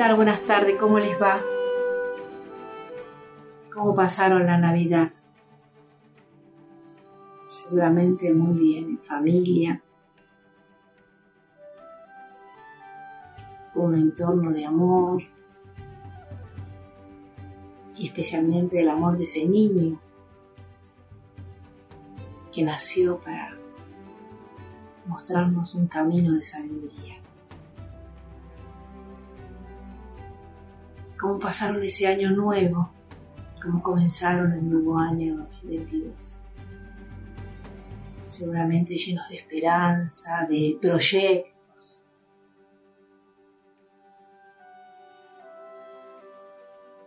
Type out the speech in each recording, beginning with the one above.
Buenas tardes, ¿cómo les va? ¿Cómo pasaron la Navidad? Seguramente muy bien, en familia, con un entorno de amor especialmente el amor de ese niño que nació para mostrarnos un camino de sabiduría. Cómo pasaron ese año nuevo, cómo comenzaron el nuevo año 2022. Seguramente llenos de esperanza, de proyectos.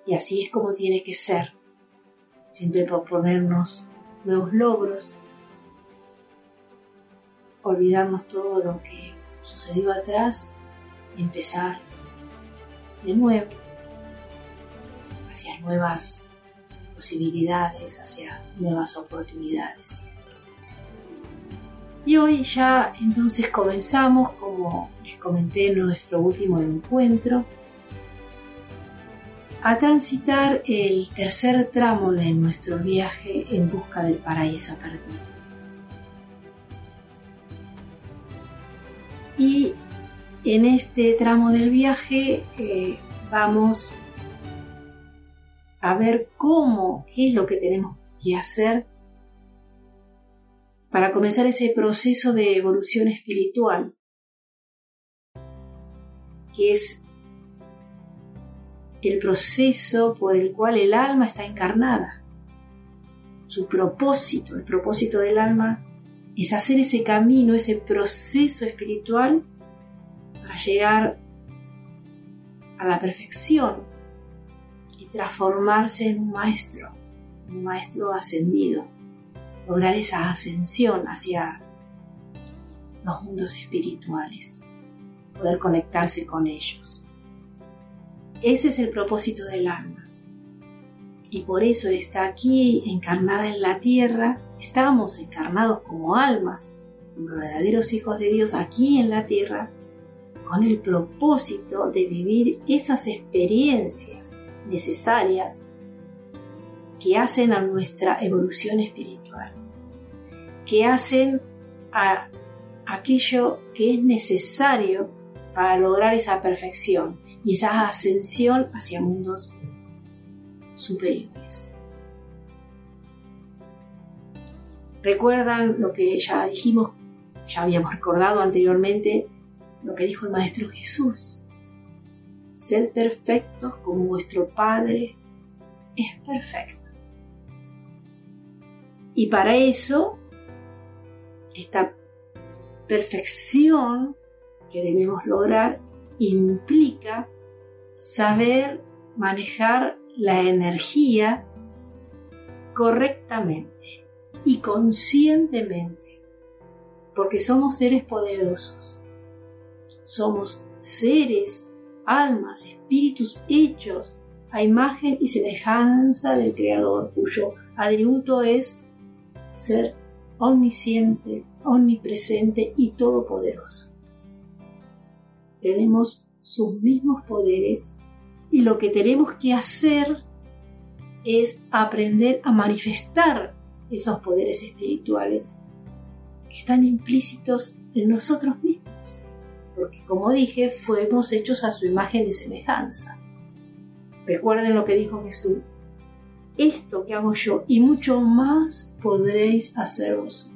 Y así es como tiene que ser. Siempre proponernos nuevos logros, olvidarnos todo lo que sucedió atrás y empezar de nuevo hacia nuevas posibilidades, hacia nuevas oportunidades. Y hoy ya entonces comenzamos, como les comenté en nuestro último encuentro, a transitar el tercer tramo de nuestro viaje en busca del paraíso perdido. Y en este tramo del viaje eh, vamos a ver cómo, es lo que tenemos que hacer para comenzar ese proceso de evolución espiritual, que es el proceso por el cual el alma está encarnada. Su propósito, el propósito del alma es hacer ese camino, ese proceso espiritual para llegar a la perfección, transformarse en un maestro, un maestro ascendido, lograr esa ascensión hacia los mundos espirituales, poder conectarse con ellos. Ese es el propósito del alma. Y por eso está aquí encarnada en la tierra, estamos encarnados como almas, como verdaderos hijos de Dios aquí en la tierra, con el propósito de vivir esas experiencias necesarias que hacen a nuestra evolución espiritual, que hacen a aquello que es necesario para lograr esa perfección y esa ascensión hacia mundos superiores. ¿Recuerdan lo que ya dijimos, ya habíamos recordado anteriormente, lo que dijo el Maestro Jesús? Sed perfectos como vuestro Padre es perfecto. Y para eso, esta perfección que debemos lograr implica saber manejar la energía correctamente y conscientemente, porque somos seres poderosos, somos seres almas, espíritus hechos a imagen y semejanza del Creador, cuyo atributo es ser omnisciente, omnipresente y todopoderoso. Tenemos sus mismos poderes y lo que tenemos que hacer es aprender a manifestar esos poderes espirituales que están implícitos en nosotros mismos porque como dije, fuimos hechos a su imagen y semejanza. Recuerden lo que dijo Jesús. Esto que hago yo y mucho más podréis hacer vosotros.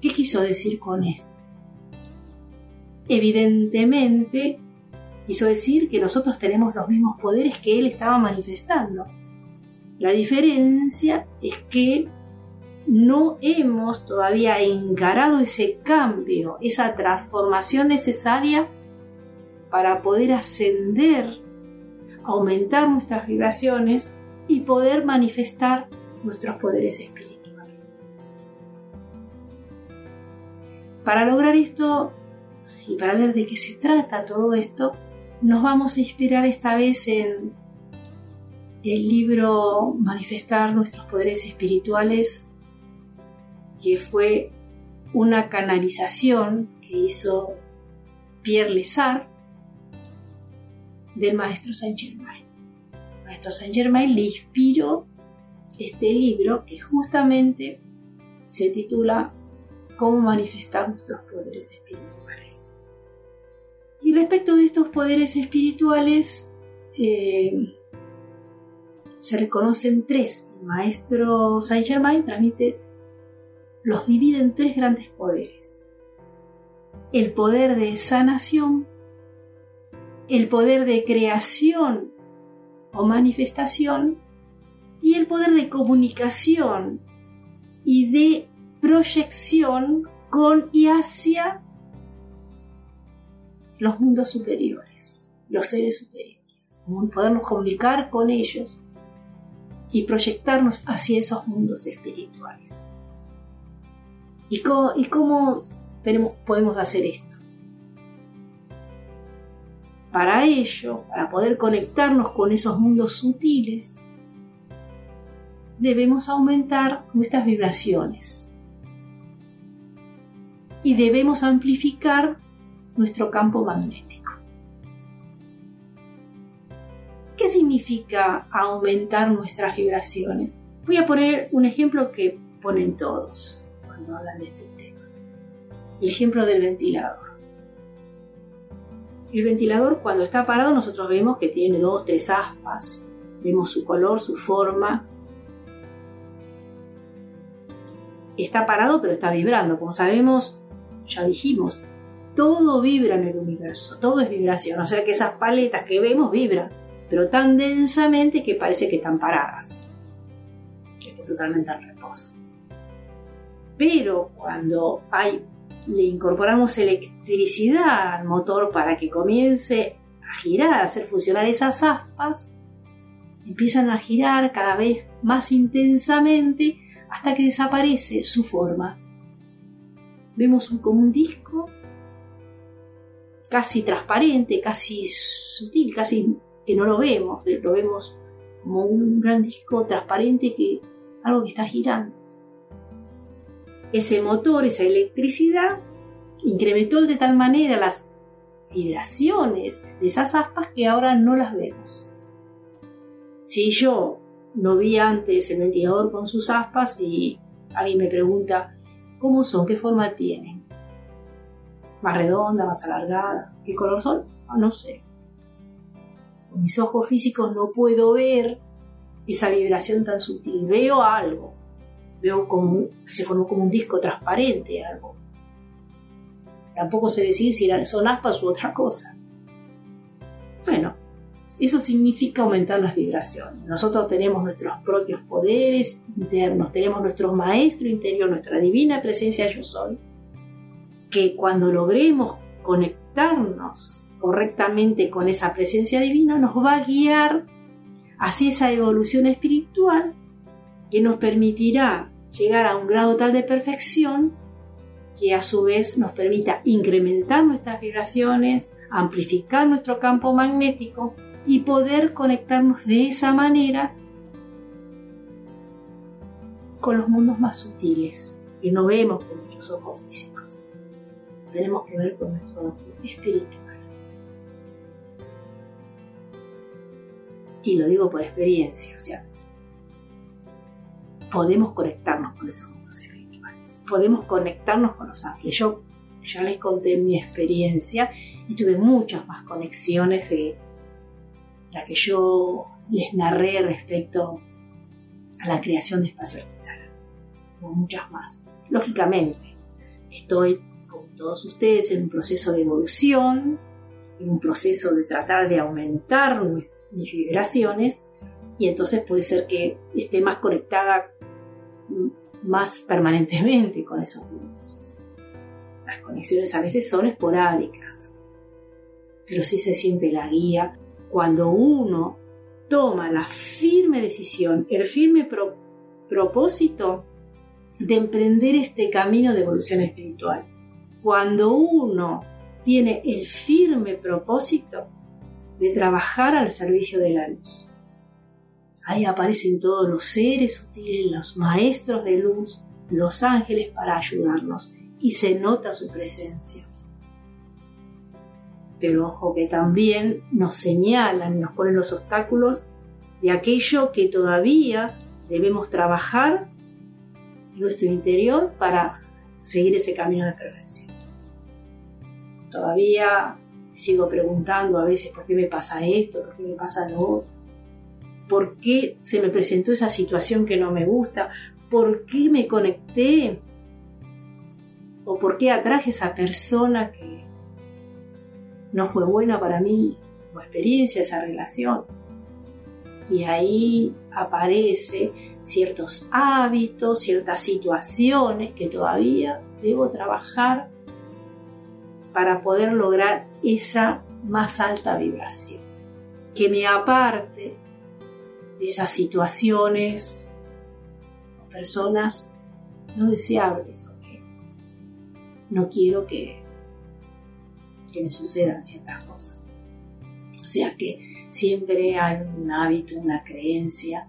¿Qué quiso decir con esto? Evidentemente, quiso decir que nosotros tenemos los mismos poderes que Él estaba manifestando. La diferencia es que no hemos todavía encarado ese cambio, esa transformación necesaria para poder ascender, aumentar nuestras vibraciones y poder manifestar nuestros poderes espirituales. Para lograr esto y para ver de qué se trata todo esto, nos vamos a inspirar esta vez en el libro Manifestar nuestros poderes espirituales que fue una canalización que hizo Pierre Lessard del maestro Saint Germain. El maestro Saint Germain le inspiró este libro que justamente se titula Cómo manifestar nuestros poderes espirituales. Y respecto de estos poderes espirituales, eh, se reconocen tres. El maestro Saint Germain transmite, los divide en tres grandes poderes. El poder de sanación, el poder de creación o manifestación y el poder de comunicación y de proyección con y hacia los mundos superiores, los seres superiores, podernos comunicar con ellos y proyectarnos hacia esos mundos espirituales. ¿Y cómo, podemos hacer esto? Para ello, para poder conectarnos con esos mundos sutiles, debemos aumentar nuestras vibraciones y debemos amplificar nuestro campo magnético. ¿Qué significa aumentar nuestras vibraciones? Voy a poner un ejemplo que ponen todos hablan de este tema. El ejemplo del ventilador. El ventilador cuando está parado nosotros vemos que tiene dos, tres aspas, vemos su color, su forma. Está parado pero está vibrando. Como sabemos, ya dijimos, todo vibra en el universo, todo es vibración. O sea que esas paletas que vemos vibran pero tan densamente que parece que están paradas, que están totalmente en reposo. Pero cuando le incorporamos electricidad al motor para que comience a girar, a hacer funcionar esas aspas, empiezan a girar cada vez más intensamente hasta que desaparece su forma. Vemos como un disco casi transparente, casi sutil, casi que no lo vemos, lo vemos como un gran disco transparente que algo que está girando. Ese motor, esa electricidad, incrementó de tal manera las vibraciones de esas aspas que ahora no las vemos. Si yo no vi antes el ventilador con sus aspas y alguien me pregunta, ¿cómo son? ¿Qué forma tienen? ¿Más redonda, más alargada? ¿Qué color son? Ah, no sé con mis ojos físicos no puedo ver esa vibración tan sutil. Veo algo, veo como que se formó como un disco transparente, algo. Tampoco sé decir si son aspas u otra cosa. Bueno, eso significa aumentar las vibraciones. Nosotros tenemos nuestros propios poderes internos, tenemos nuestro maestro interior, nuestra divina presencia yo soy, que cuando logremos conectarnos correctamente con esa presencia divina nos va a guiar hacia esa evolución espiritual que nos permitirá llegar a un grado tal de perfección que a su vez nos permita incrementar nuestras vibraciones, amplificar nuestro campo magnético y poder conectarnos de esa manera con los mundos más sutiles que no vemos con nuestros ojos físicos. Tenemos que ver con nuestro espíritu. y lo digo por experiencia, o sea, podemos conectarnos con esos mundos espirituales, podemos conectarnos con los ángeles. Yo ya les conté mi experiencia y tuve muchas más conexiones de la que yo les narré respecto a la creación de espacio como muchas más. Lógicamente, estoy, como todos ustedes, en un proceso de evolución, en un proceso de tratar de aumentar nuestra mis vibraciones y entonces puede ser que esté más conectada más permanentemente con esos mundos. Las conexiones a veces son esporádicas, pero sí se siente la guía cuando uno toma la firme decisión, el firme propósito de emprender este camino de evolución espiritual. Cuando uno tiene el firme propósito de trabajar al servicio de la luz. Ahí aparecen todos los seres sutiles, los maestros de luz, los ángeles para ayudarnos y se nota su presencia. pero ojo que también nos señalan, nos ponen los obstáculos de aquello que todavía debemos trabajar en nuestro interior para seguir ese camino de perfección. Todavía sigo preguntando a veces por qué me pasa esto, por qué me pasa lo otro, por qué se me presentó esa situación que no me gusta, por qué me conecté o por qué atraje esa persona que no fue buena para mí como experiencia, esa relación. Y ahí aparece ciertos hábitos, ciertas situaciones que todavía debo trabajar para poder lograr esa más alta vibración. Que me aparte de esas situaciones o personas no deseables no quiero que, que me sucedan ciertas cosas. O sea que siempre hay un hábito, una creencia,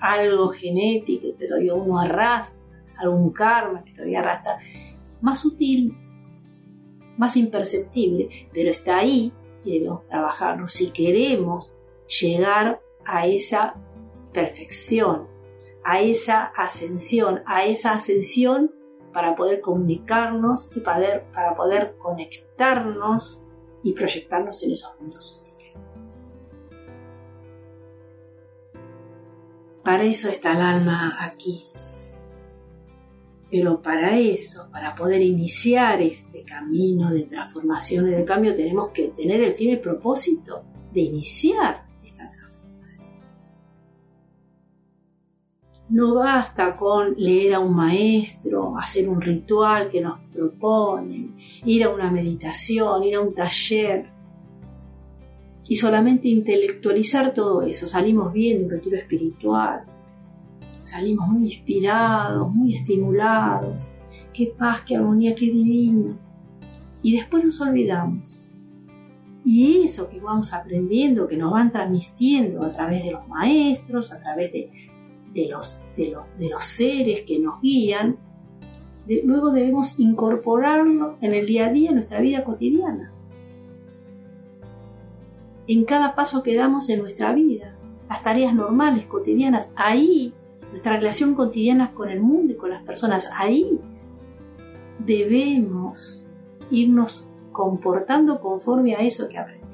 algo genético que todavía uno arrastra, algún karma que todavía arrastra, más sutil, más imperceptible, pero está ahí y debemos trabajarlo si queremos llegar a esa perfección, a esa ascensión, a esa ascensión para poder comunicarnos y para, para poder conectarnos y proyectarnos en esos mundos sutiles. Para eso está el alma aquí. Pero para eso, para poder iniciar este camino de transformación y de cambio, tenemos que tener el firme propósito de iniciar No basta con leer a un maestro, hacer un ritual que nos proponen, ir a una meditación, ir a un taller y solamente intelectualizar todo eso. Salimos bien de un retiro espiritual, salimos muy inspirados, muy estimulados. Qué paz, qué armonía, qué divino. Y después nos olvidamos. Y eso que vamos aprendiendo, que nos van transmitiendo a través de los maestros, a través de de los, de los, seres que nos guían, luego debemos incorporarlo en el día a día, en nuestra vida cotidiana. En cada paso que damos en nuestra vida, las tareas normales, cotidianas, ahí, nuestra relación cotidiana con el mundo y con las personas, ahí debemos irnos comportando conforme a eso que aprendemos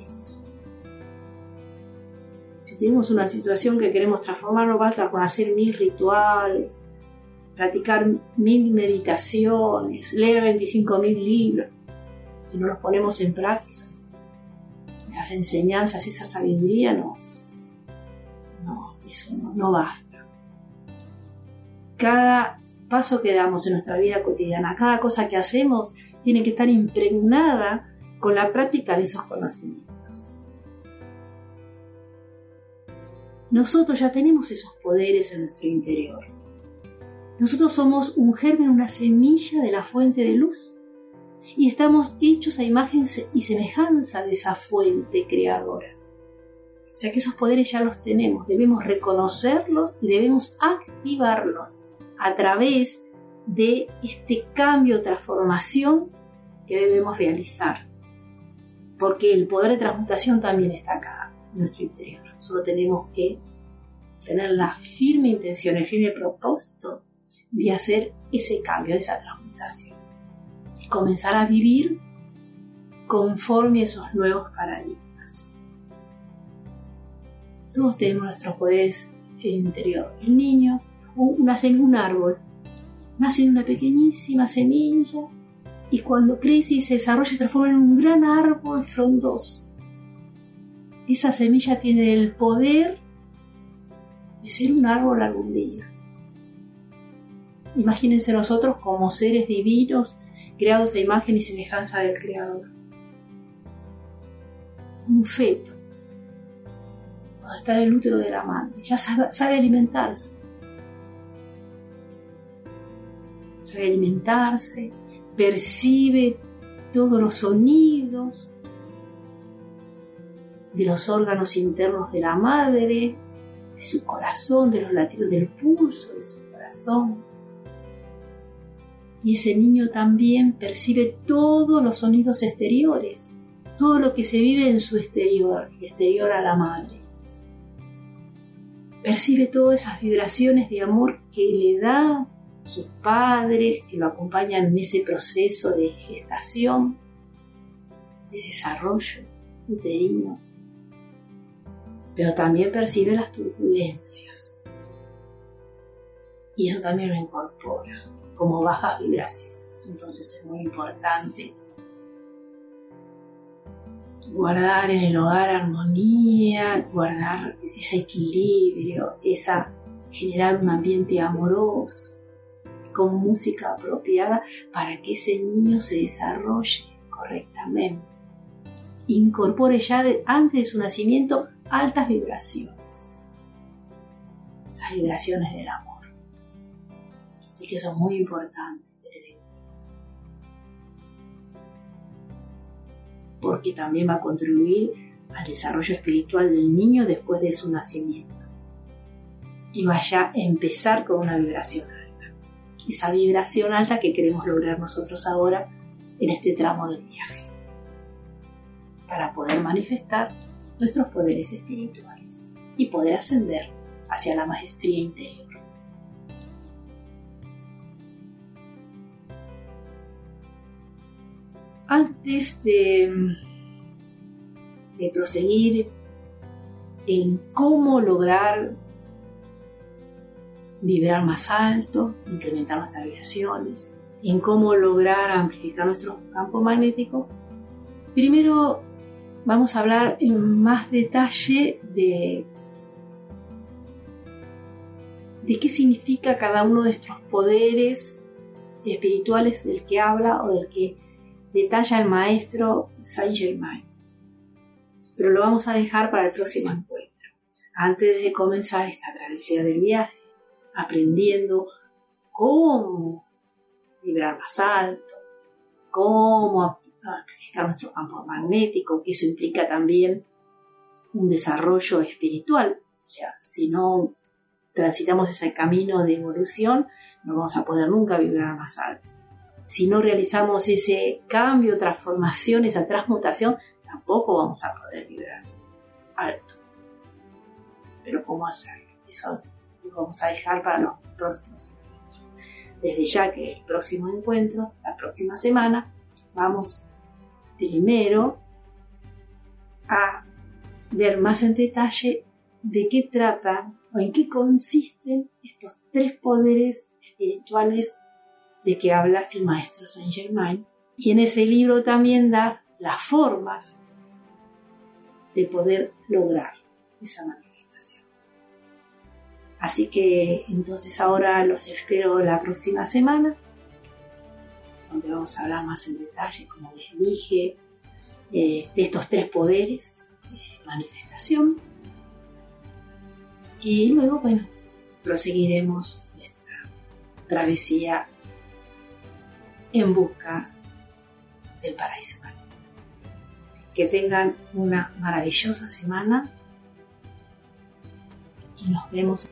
tenemos una situación que queremos transformar, no basta con hacer mil rituales, practicar mil meditaciones, leer 25 mil libros. Si no los ponemos en práctica, esas enseñanzas, esa sabiduría, no. No, eso no, no basta. Cada paso que damos en nuestra vida cotidiana, cada cosa que hacemos, tiene que estar impregnada con la práctica de esos conocimientos. Nosotros ya tenemos esos poderes en nuestro interior. Nosotros somos un germen, una semilla de la fuente de luz. Y estamos hechos a imagen y semejanza de esa fuente creadora. O sea que esos poderes ya los tenemos, debemos reconocerlos y debemos activarlos a través de este cambio, transformación que debemos realizar. Porque el poder de transmutación también está acá nuestro interior. Solo tenemos que tener la firme intención, el firme propósito de hacer ese cambio, esa transmutación. Y comenzar a vivir conforme a esos nuevos paradigmas. Todos tenemos nuestros poderes interior. El niño nace en un árbol, nace en una pequeñísima semilla y cuando crece y se desarrolla se transforma en un gran árbol frondoso esa semilla tiene el poder de ser un árbol algún día. Imagínense nosotros como seres divinos creados a imagen y semejanza del Creador. Un feto, cuando está en el útero de la madre, ya sabe, sabe alimentarse. Sabe alimentarse, percibe todos los sonidos, de los órganos internos de la madre, de su corazón, de los latidos del pulso de su corazón. Y ese niño también percibe todos los sonidos exteriores, todo lo que se vive en su exterior, exterior a la madre. Percibe todas esas vibraciones de amor que le da sus padres, que lo acompañan en ese proceso de gestación, de desarrollo uterino. Pero también percibe las turbulencias. Y eso también lo incorpora como bajas vibraciones. Entonces es muy importante guardar en el hogar armonía, guardar ese equilibrio, esa generar un ambiente amoroso con música apropiada para que ese niño se desarrolle correctamente. Incorpore ya antes de su nacimiento altas vibraciones. Esas vibraciones del amor. Así que eso es muy importante. Porque también va a contribuir al desarrollo espiritual del niño después de su nacimiento. Y vaya a empezar con una vibración alta. Esa vibración alta que queremos lograr nosotros ahora en este tramo del viaje. Para poder manifestar nuestros poderes espirituales y poder ascender hacia la maestría interior. antes de, de proseguir en cómo lograr vibrar más alto, incrementar nuestras vibraciones, en cómo lograr amplificar nuestro campo magnético, primero vamos a hablar en más detalle de, de qué significa cada uno de estos poderes espirituales del que habla o del que detalla el maestro Saint Germain. Pero lo vamos a dejar para el próximo encuentro, antes de comenzar esta travesía del viaje, aprendiendo cómo vibrar más alto, cómo amplificar nuestro campo magnético, eso implica también un desarrollo espiritual. O sea, si no transitamos ese camino de evolución, no vamos a poder nunca vibrar más alto si no realizamos ese cambio, transformación, esa transmutación, tampoco vamos a poder vibrar alto. Pero ¿cómo hacerlo? Eso lo vamos a dejar para los próximos encuentros. Desde ya que el próximo encuentro, la próxima semana, vamos primero a ver más en detalle de qué tratan o en qué consisten estos tres poderes espirituales de que habla el maestro Saint Germain. Y en ese libro también da las formas de poder lograr esa manifestación. Así que entonces ahora los espero la próxima semana, donde vamos a hablar más en detalle, como les dije, eh, de estos tres poderes de manifestación. Y luego, bueno, proseguiremos nuestra travesía en busca del paraíso Que tengan una maravillosa semana y nos vemos.